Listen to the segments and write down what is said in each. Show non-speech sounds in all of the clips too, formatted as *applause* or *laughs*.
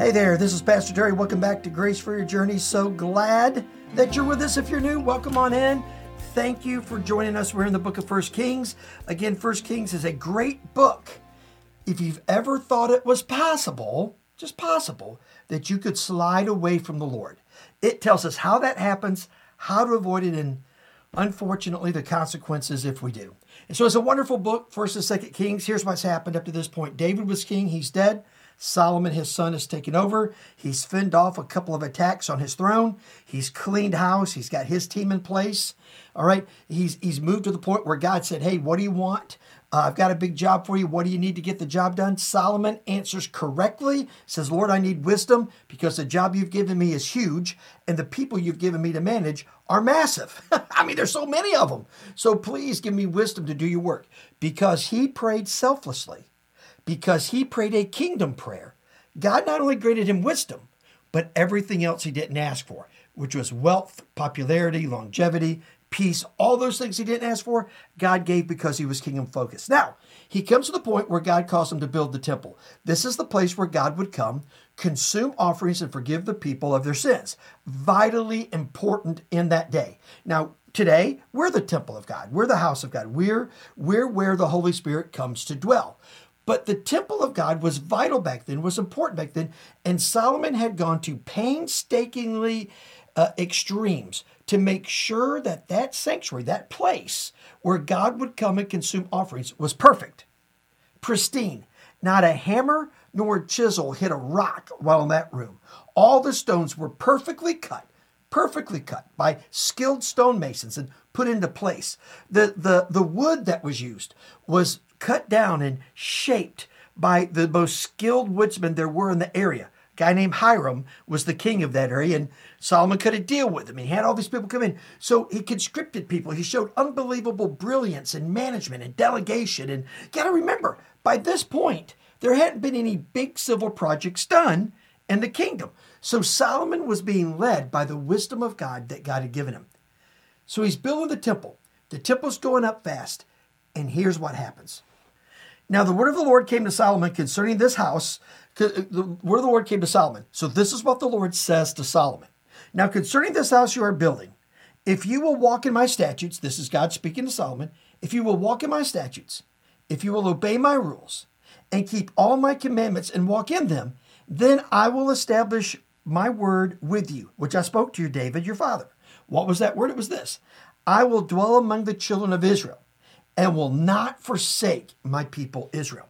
Hey there, this is Pastor Terry. Welcome back to Grace for Your Journey. So glad that you're with us. If you're new, welcome on in. Thank you for joining us. We're in the book of First Kings. Again, First Kings is a great book. If you've ever thought it was possible, just possible, that you could slide away from the Lord, it tells us how that happens, how to avoid it, and unfortunately, the consequences if we do. And so it's a wonderful book, First and Second Kings. Here's what's happened up to this point. David was king, he's dead. Solomon, his son, has taken over. He's fended off a couple of attacks on his throne. He's cleaned house. He's got his team in place. All right. He's he's moved to the point where God said, Hey, what do you want? Uh, I've got a big job for you. What do you need to get the job done? Solomon answers correctly, says, Lord, I need wisdom because the job you've given me is huge and the people you've given me to manage are massive. *laughs* I mean, there's so many of them. So please give me wisdom to do your work because he prayed selflessly because he prayed a kingdom prayer. God not only granted him wisdom, but everything else he didn't ask for, which was wealth, popularity, longevity, peace, all those things he didn't ask for, God gave because he was kingdom focused. Now, he comes to the point where God calls him to build the temple. This is the place where God would come, consume offerings, and forgive the people of their sins. Vitally important in that day. Now, today, we're the temple of God. We're the house of God. We're, we're where the Holy Spirit comes to dwell. But the temple of God was vital back then, was important back then, and Solomon had gone to painstakingly uh, extremes to make sure that that sanctuary, that place where God would come and consume offerings, was perfect, pristine. Not a hammer nor a chisel hit a rock while in that room. All the stones were perfectly cut, perfectly cut by skilled stonemasons and put into place. The, the, the wood that was used was cut down and shaped by the most skilled woodsmen there were in the area. A guy named Hiram was the king of that area, and Solomon cut a deal with him. He had all these people come in. So he conscripted people. He showed unbelievable brilliance and management and delegation. And you got to remember, by this point, there hadn't been any big civil projects done in the kingdom. So Solomon was being led by the wisdom of God that God had given him. So he's building the temple. The temple's going up fast. And here's what happens now, the word of the Lord came to Solomon concerning this house. Uh, the word of the Lord came to Solomon. So, this is what the Lord says to Solomon. Now, concerning this house you are building, if you will walk in my statutes, this is God speaking to Solomon, if you will walk in my statutes, if you will obey my rules, and keep all my commandments and walk in them, then I will establish my word with you, which I spoke to you, David, your father. What was that word? It was this I will dwell among the children of Israel and will not forsake my people Israel.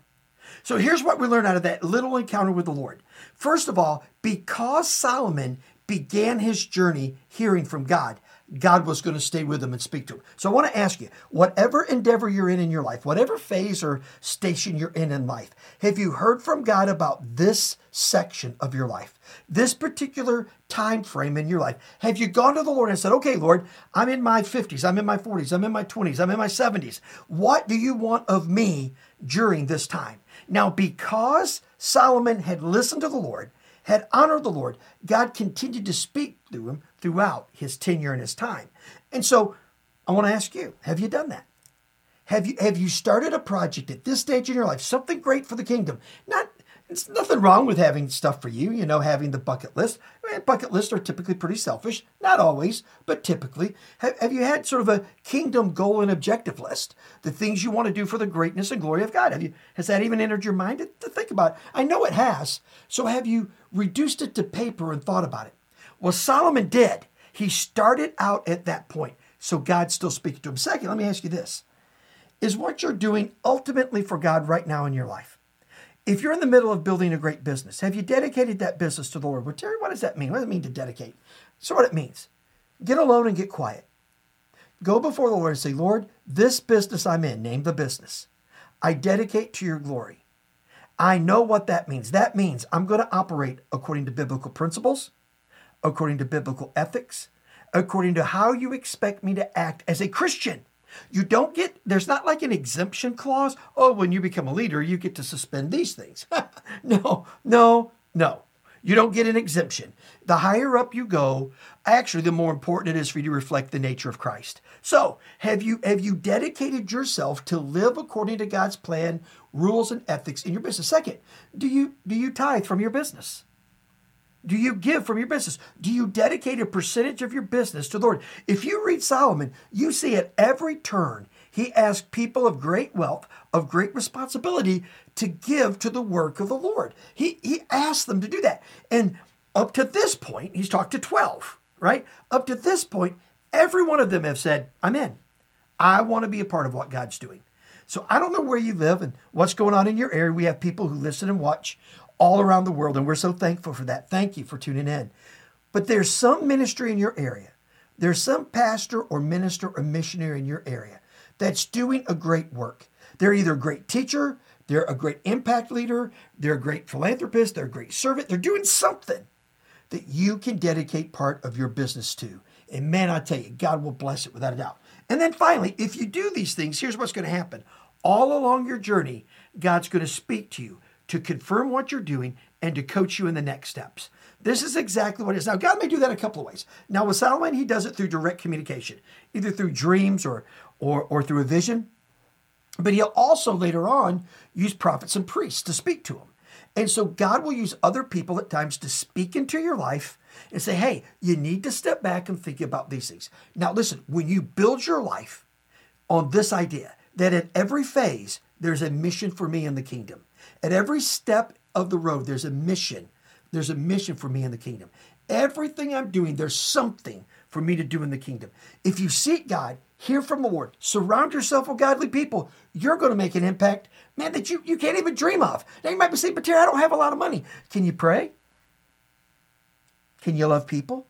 So here's what we learn out of that little encounter with the Lord. First of all, because Solomon began his journey hearing from God, God was going to stay with him and speak to him. So I want to ask you whatever endeavor you're in in your life, whatever phase or station you're in in life, have you heard from God about this section of your life? This particular time frame in your life. Have you gone to the Lord and said, "Okay, Lord, I'm in my 50s, I'm in my 40s, I'm in my 20s, I'm in my 70s. What do you want of me during this time?" Now, because Solomon had listened to the Lord, had honored the Lord, God continued to speak to him throughout his tenure and his time. And so I want to ask you, have you done that? Have you have you started a project at this stage in your life, something great for the kingdom? Not it's nothing wrong with having stuff for you, you know, having the bucket list. I mean, bucket lists are typically pretty selfish, not always, but typically. Have, have you had sort of a kingdom goal and objective list? The things you want to do for the greatness and glory of God. Have you has that even entered your mind to, to think about? I know it has. So have you reduced it to paper and thought about it? Well, Solomon did. He started out at that point. So God's still speaking to him. Second, let me ask you this. Is what you're doing ultimately for God right now in your life? If you're in the middle of building a great business, have you dedicated that business to the Lord? Well, Terry, what does that mean? What does it mean to dedicate? So, what it means get alone and get quiet. Go before the Lord and say, Lord, this business I'm in, name the business, I dedicate to your glory. I know what that means. That means I'm going to operate according to biblical principles, according to biblical ethics, according to how you expect me to act as a Christian. You don't get, there's not like an exemption clause. Oh, when you become a leader, you get to suspend these things. *laughs* no, no, no. You don't get an exemption. The higher up you go, actually, the more important it is for you to reflect the nature of Christ. So, have you have you dedicated yourself to live according to God's plan, rules, and ethics in your business? Second, do you do you tithe from your business? Do you give from your business? Do you dedicate a percentage of your business to the Lord? If you read Solomon, you see at every turn, he asked people of great wealth, of great responsibility, to give to the work of the Lord. He, he asked them to do that. And up to this point, he's talked to 12, right? Up to this point, every one of them have said, I'm in. I want to be a part of what God's doing. So I don't know where you live and what's going on in your area. We have people who listen and watch all around the world, and we're so thankful for that. Thank you for tuning in. But there's some ministry in your area. There's some pastor or minister or missionary in your area that's doing a great work. They're either a great teacher, they're a great impact leader, they're a great philanthropist, they're a great servant, they're doing something that you can dedicate part of your business to. And man, I tell you, God will bless it without a doubt. And then finally, if you do these things, here's what's going to happen. All along your journey, God's going to speak to you to confirm what you're doing and to coach you in the next steps. This is exactly what it is. Now, God may do that a couple of ways. Now, with Solomon, he does it through direct communication, either through dreams or, or, or through a vision. But he'll also later on use prophets and priests to speak to him. And so God will use other people at times to speak into your life and say, hey, you need to step back and think about these things. Now, listen, when you build your life on this idea that at every phase, there's a mission for me in the kingdom, at every step of the road, there's a mission. There's a mission for me in the kingdom. Everything I'm doing, there's something for me to do in the kingdom. If you seek God, hear from the Lord, surround yourself with godly people, you're going to make an impact, man, that you, you can't even dream of. Now you might be saying, but Terry, I don't have a lot of money. Can you pray? Can you love people?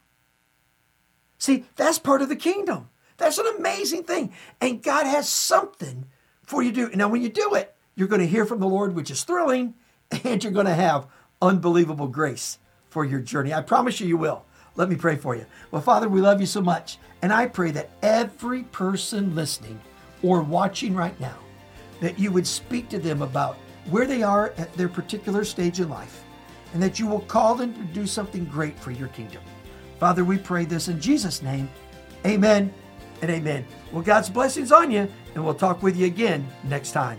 See, that's part of the kingdom. That's an amazing thing. And God has something for you to do. Now, when you do it, you're going to hear from the Lord, which is thrilling, *laughs* and you're going to have unbelievable grace for your journey. I promise you, you will. Let me pray for you. Well, Father, we love you so much. And I pray that every person listening or watching right now, that you would speak to them about where they are at their particular stage in life, and that you will call them to do something great for your kingdom. Father, we pray this in Jesus' name. Amen and amen. Well, God's blessings on you, and we'll talk with you again next time.